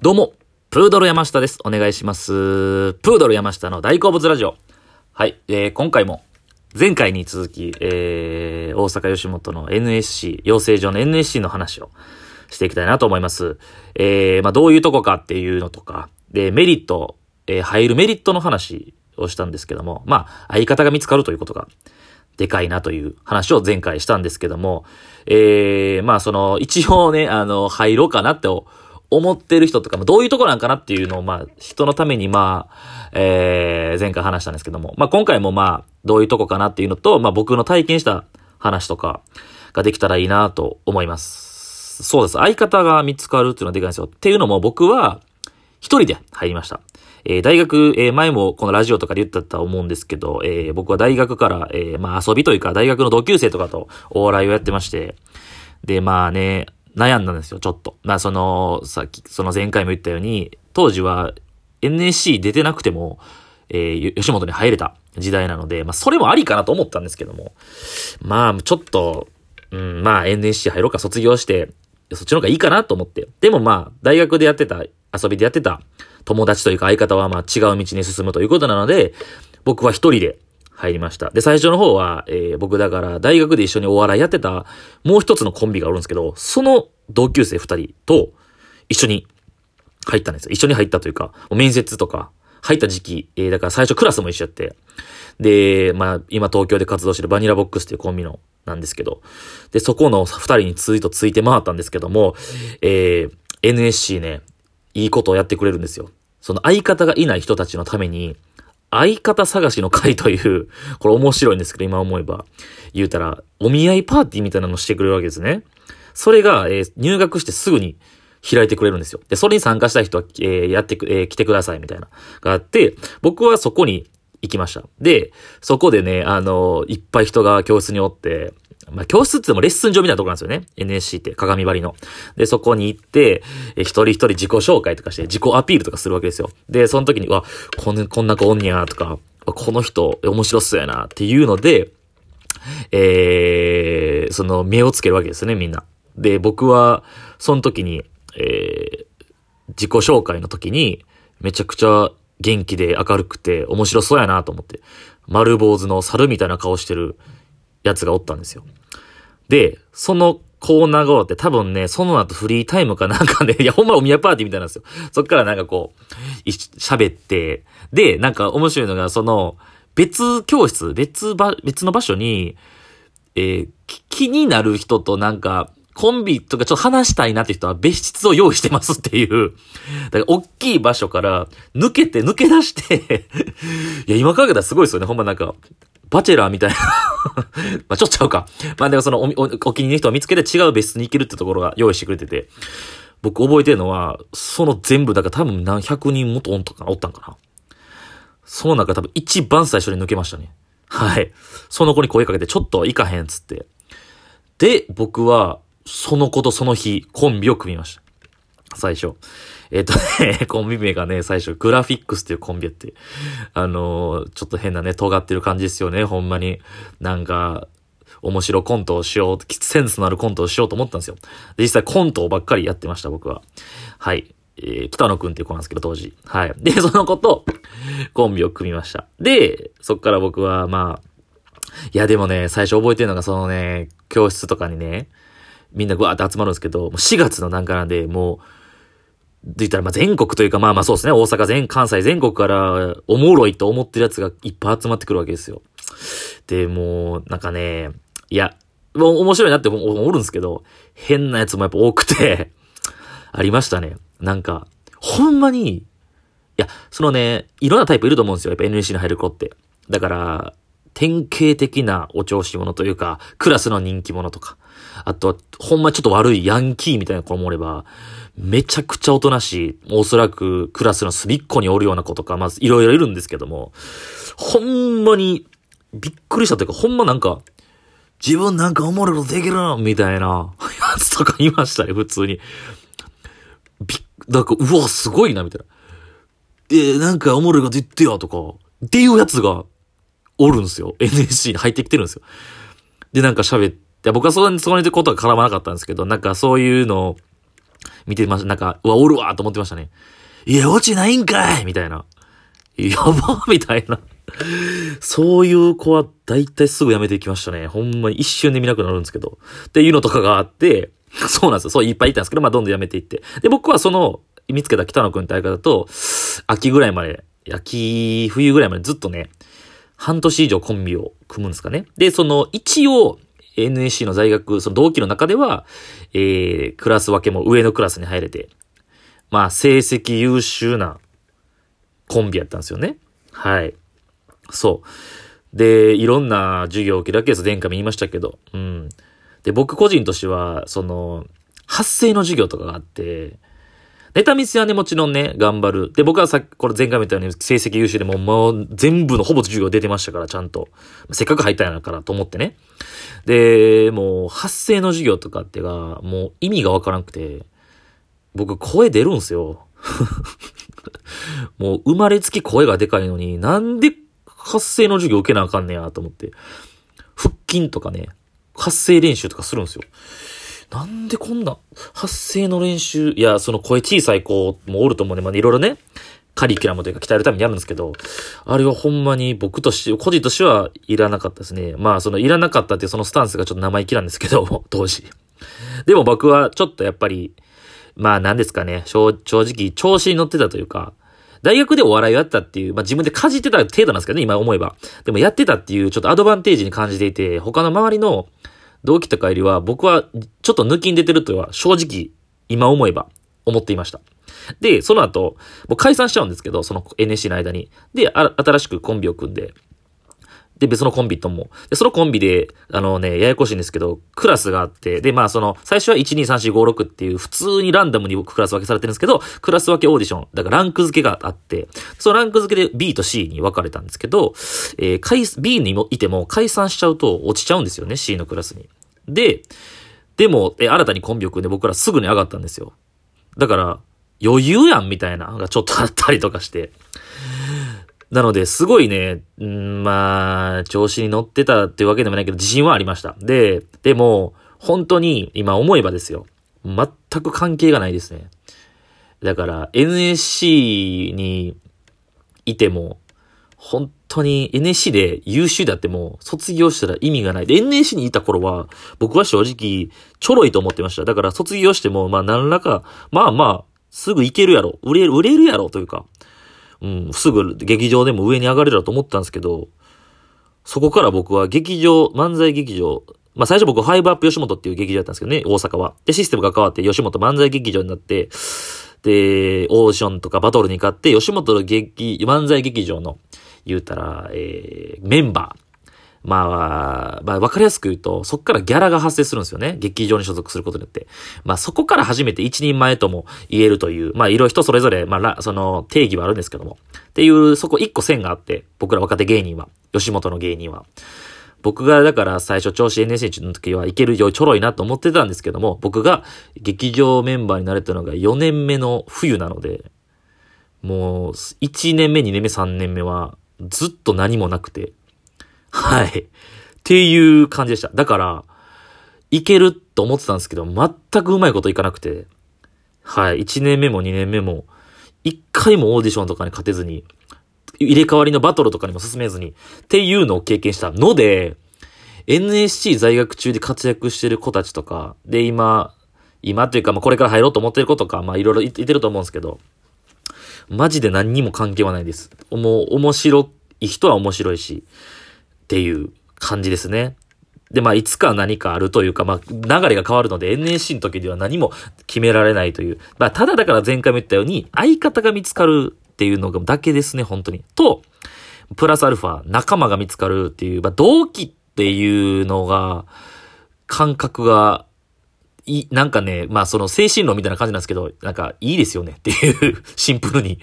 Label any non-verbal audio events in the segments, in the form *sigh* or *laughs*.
どうも、プードル山下です。お願いします。プードル山下の大好物ラジオ。はい、えー、今回も、前回に続き、えー、大阪吉本の NSC、養成所の NSC の話をしていきたいなと思います。えー、まあ、どういうとこかっていうのとか、で、メリット、えー、入るメリットの話をしたんですけども、まあ、相方が見つかるということが、でかいなという話を前回したんですけども、えー、まあその、一応ね、あの、入ろうかなって思ってる人とか、まあどういうとこなんかなっていうのを、まあ、人のために、まあ、えー、前回話したんですけども、まあ今回もまあ、どういうとこかなっていうのと、まあ僕の体験した話とかができたらいいなと思います。そうです。相方が見つかるっていうのはでかいんですよ。っていうのも僕は、一人で入りました。えー大学、えー前もこのラジオとかで言ったと思うんですけど、えー僕は大学から、えーまあ遊びというか、大学の同級生とかとお笑いをやってまして、で、まあね、悩んだんですよ、ちょっと。まあその、さっき、その前回も言ったように、当時は NSC 出てなくても、えー吉本に入れた時代なので、まあそれもありかなと思ったんですけども、まあちょっと、うん、まあ NSC 入ろうか卒業して、そっちの方がいいかなと思って。でもまあ、大学でやってた、遊びでやってた友達というか相方はまあ違う道に進むということなので、僕は一人で入りました。で、最初の方は、えー僕だから大学で一緒にお笑いやってたもう一つのコンビがあるんですけど、その同級生二人と一緒に入ったんですよ。一緒に入ったというか、面接とか、入った時期、えーだから最初クラスも一緒やって、で、まあ、今東京で活動してるバニラボックスっていうコンビの、なんですけど、で、そこの二人にツイートついて回ったんですけども、えー NSC ね、いいことをやってくれるんですよ。その相方がいない人たちのために、相方探しの会という、*laughs* これ面白いんですけど、今思えば。言うたら、お見合いパーティーみたいなのしてくれるわけですね。それが、えー入学してすぐに開いてくれるんですよ。で、それに参加したい人は、えーやってく、えー来てくださいみたいな、があって、僕はそこに行きました。で、そこでね、あのいっぱい人が教室におって、まあ、教室ってもレッスン場みたいなとこなんですよね。NSC って、鏡張りの。で、そこに行って、え一人一人自己紹介とかして、自己アピールとかするわけですよ。で、その時に、わ、こんこんな子おんにゃーとか、この人面白そうやなっていうので、えー、その目をつけるわけですね、みんな。で、僕は、その時に、えー、自己紹介の時に、めちゃくちゃ元気で明るくて面白そうやなと思って、丸坊主の猿みたいな顔してるやつがおったんですよ。で、そのコーナーが終わって多分ね、その後フリータイムかなんかね、*laughs* いやほんまお宮パーティーみたいなんですよ。そっからなんかこう、喋って、で、なんか面白いのが、その、別教室、別場、別の場所に、えー気になる人となんか、コンビとかちょっと話したいなって人は別室を用意してますっていう。だから、大きい場所から抜けて、抜け出して、*laughs* いや、今考えたらすごいですよね。ほんまなんか、バチェラーみたいな。*laughs* まあちょっとちゃうか。まあでもそのお、お、気に入りの人を見つけて違う別室に行けるってところが用意してくれてて、僕覚えてるのは、その全部、だから多分何百人もとおんとかおったんかな。その中多分一番最初に抜けましたね。はい。その子に声かけて、ちょっと行かへんっつって。で、僕は、その子とその日、コンビを組みました。最初。えっ、とね、コンビ名がね、最初、グラフィックスっていうコンビやって、あのーちょっと変なね、尖ってる感じですよね、ほんまに。なんか、面白コントをしよう、センスのあるコントをしようと思ったんですよ。実際コントばっかりやってました、僕は。はい。えー北野くんっていう子なんですけど、当時。はい。で、その子と、コンビを組みました。で、そっから僕は、まあ、いや、でもね、最初覚えてるのが、そのね、教室とかにね、みんなぐわーって集まるんですけど、もう4月の段階なんで、もう、言ったら、ま、全国というか、まあまあそうですね、大阪全、関西全国から、おもろいと思ってるやつがいっぱい集まってくるわけですよ。で、もう、なんかね、いや、もう面白いなって思おるんですけど、変なやつもやっぱ多くて、*laughs* ありましたね。なんか、ほんまに、いや、そのね、いろんなタイプいると思うんですよ。やっぱ NSC に入る子って。だから、典型的なお調子者というか、クラスの人気者とか、あとは、ほんまちょっと悪いヤンキーみたいな子もおれば、めちゃくちゃおとなしい、おそらくクラスの隅っこにおるような子とか、まずいろいろいるんですけども、ほんまに、びっくりしたというか、ほんまなんか、自分なんかおもろいことできるみたいなやつとかいましたね、普通に。びっ、なんか、うわ、すごいな、みたいな。えー、なんかおもろいこと言ってよ、とか、っていうやつがおるんですよ。NSC に入ってきてるんですよ。で、なんか喋って、僕はそこに、そこにことは絡まなかったんですけど、なんかそういうのを見てました。なんか、うわ、おるわと思ってましたね。いや、落ちないんかいみたいな。やばみたいな。そういう子は大体すぐ辞めていきましたね。ほんまに一瞬で見なくなるんですけど。っていうのとかがあって、そうなんですよ。そういっぱいいたんですけど、まあどんどん辞めていって。で、僕はその、見つけた北野くんって相方と、秋ぐらいまで、秋、冬ぐらいまでずっとね、半年以上コンビを組むんですかね。で、その、一応、NSC の在学、その同期の中では、えー、クラス分けも上のクラスに入れて、まあ、成績優秀なコンビやったんですよね。はい。そう。で、いろんな授業を受けるわけです。殿下も言いましたけど。うん。で、僕個人としては、その、発声の授業とかがあって、ネタミスはね、もちろんね、頑張る。で、僕はさっき、これ前回みたいに成績優秀でも、もう全部のほぼ授業出てましたから、ちゃんと。せっかく入ったんやからと思ってね。で、もう、発声の授業とかってが、もう意味がわからんくて、僕声出るんすよ。*laughs* もう生まれつき声がでかいのに、なんで発声の授業受けなあかんねやと思って。腹筋とかね、発声練習とかするんですよ。なんでこんな発声の練習、いや、その声小さい子もおると思うね。まあ、いろいろね、カリキュラムというか鍛えるためにやるんですけど、あれはほんまに僕として、個人としてはいらなかったですね。まあ、そのいらなかったっていうそのスタンスがちょっと生意気なんですけど、*laughs* 当時。でも僕はちょっとやっぱり、まあ何ですかね、正直調子に乗ってたというか、大学でお笑いをやったっていう、まあ自分でかじってた程度なんですけどね、今思えば。でもやってたっていうちょっとアドバンテージに感じていて、他の周りの同期とかよりは僕はちょっと抜きに出てるとは正直今思えば思っていました。で、その後、もう解散しちゃうんですけど、その NSC の間に。で、新しくコンビを組んで、で、別のコンビとも。で、そのコンビで、あのね、ややこしいんですけど、クラスがあって、で、まあその、最初は1,2,3,4,5,6っていう普通にランダムに僕クラス分けされてるんですけど、クラス分けオーディション、だからランク付けがあって、そのランク付けで B と C に分かれたんですけど、えー、B にもいても解散しちゃうと落ちちゃうんですよね、C のクラスに。で、でも、え、新たにコンビを組んで僕らすぐに上がったんですよ。だから、余裕やんみたいなのがちょっとあったりとかして。なので、すごいね、んまあ、調子に乗ってたっていうわけでもないけど、自信はありました。で、でも、本当に、今思えばですよ。全く関係がないですね。だから、NSC にいても、本当に NSC で優秀だってもう卒業したら意味がない。で、NSC にいた頃は、僕は正直、ちょろいと思ってました。だから卒業しても、まあ何らか、まあまあ、すぐ行けるやろ。売れる、売れるやろというか。うん、すぐ劇場でも上に上がれると思ったんですけど、そこから僕は劇場、漫才劇場、まあ最初僕、ファイブアップ吉本っていう劇場だったんですけどね、大阪は。で、システムが変わって吉本漫才劇場になって、で、オーディションとかバトルに勝って、吉本の劇、漫才劇場の、言うたら、えー、メンバー、まあ、まあ、わかりやすく言うと、そこからギャラが発生するんですよね。劇場に所属することによって。まあ、そこから初めて一人前とも言えるという、まあ、いろいろ人それぞれ、まあ、その定義はあるんですけども。っていう、そこ一個線があって、僕ら若手芸人は、吉本の芸人は。僕がだから最初調子 NSH の時はいけるよちょろいなと思ってたんですけども、僕が劇場メンバーになれたのが4年目の冬なので、もう1年目、2年目、3年目はずっと何もなくて、はい。っていう感じでした。だから、いけると思ってたんですけど、全くうまいこといかなくて、はい。1年目も2年目も、1回もオーディションとかに勝てずに、入れ替わりのバトルとかにも進めずに、っていうのを経験したので、NSC 在学中で活躍してる子たちとか、で、今、今というか、まあ、これから入ろうと思ってる子とか、まあ、いろいろいてると思うんですけど、マジで何にも関係はないです。もう、面白い人は面白いし、っていう感じですね。で、まあ、いつか何かあるというか、まあ、流れが変わるので、NSC の時では何も決められないという。まあ、ただだから前回も言ったように、相方が見つかるっていうのだけですね、本当に。と、プラスアルファ、仲間が見つかるっていう、まあ、同期っていうのが、感覚が、い、なんかね、まあその精神論みたいな感じなんですけど、なんかいいですよねっていうシンプルに。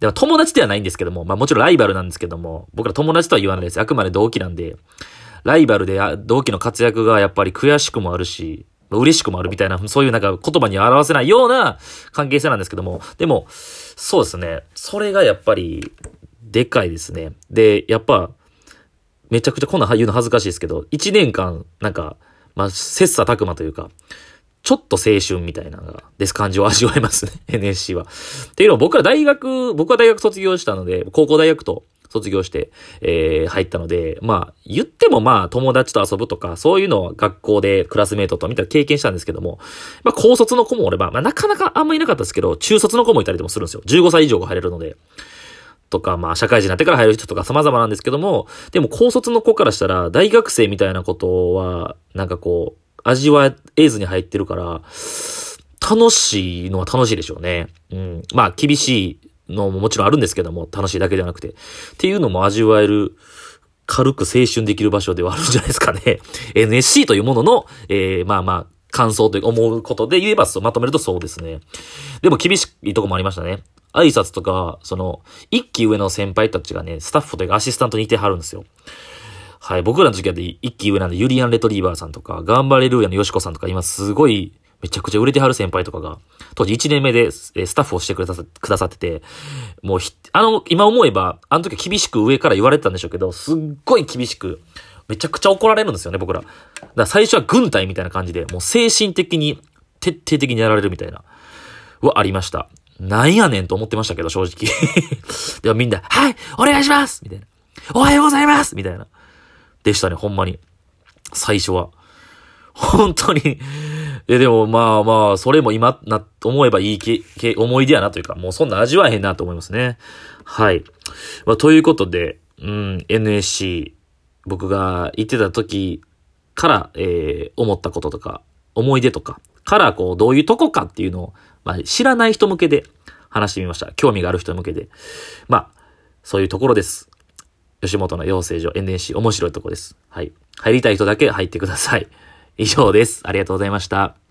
でも友達ではないんですけども、まあもちろんライバルなんですけども、僕ら友達とは言わないです。あくまで同期なんで、ライバルで同期の活躍がやっぱり悔しくもあるし、嬉しくもあるみたいな、そういうなんか言葉に表せないような関係性なんですけども、でも、そうですね。それがやっぱり、でかいですね。で、やっぱ、めちゃくちゃこんな言うの恥ずかしいですけど、一年間、なんか、まあ、切磋琢磨というか、ちょっと青春みたいなのが、です感じを味わえますね、*laughs* NSC は。っていうのは僕ら大学、僕は大学卒業したので、高校大学と卒業して、えー、入ったので、まあ、言ってもまあ、友達と遊ぶとか、そういうのは学校でクラスメイトと見たら経験したんですけども、まあ、高卒の子もおれば、まあ、なかなかあんまいなかったですけど、中卒の子もいたりでもするんですよ。15歳以上が入れるので。とか、まあ、社会人になってから入る人とか様々なんですけども、でも高卒の子からしたら、大学生みたいなことは、なんかこう、味わえずに入ってるから、楽しいのは楽しいでしょうね。うん。まあ、厳しいのももちろんあるんですけども、楽しいだけではなくて。っていうのも味わえる、軽く青春できる場所ではあるんじゃないですかね。*laughs* NSC というものの、えー、まあまあ、感想という思うことで言えば、まとめるとそうですね。でも厳しいとこもありましたね。挨拶とか、その、一期上の先輩たちがね、スタッフというかアシスタントにいてはるんですよ。はい。僕らの時はで一期上なんで、ユリアン・レトリーバーさんとか、頑張れルーヤのヨシコさんとか、今すごい、めちゃくちゃ売れてはる先輩とかが、当時1年目でスタッフをしてくださくださってて、もうあの、今思えば、あの時厳しく上から言われてたんでしょうけど、すっごい厳しく、めちゃくちゃ怒られるんですよね、僕ら。だから最初は軍隊みたいな感じで、もう精神的に、徹底的にやられるみたいな、はありました。なんやねんと思ってましたけど、正直。*laughs* でもみんな、はい、お願いしますみたいな。おはようございますみたいな。でしたね、ほんまに。最初は。本当に *laughs* え、でもまあまあ、それも今な、思えばいいけ、け、思い出やなというか、もうそんな味わえへんなと思いますね。はい。まあ、ということで、うん、NSC、僕が行ってた時から、えー、思ったこととか、思い出とか、からこう、どういうとこかっていうのを、まあ、知らない人向けで話してみました。興味がある人向けで。まあ、そういうところです。吉本の養成所 NNC 面白いとこです。はい。入りたい人だけ入ってください。以上です。ありがとうございました。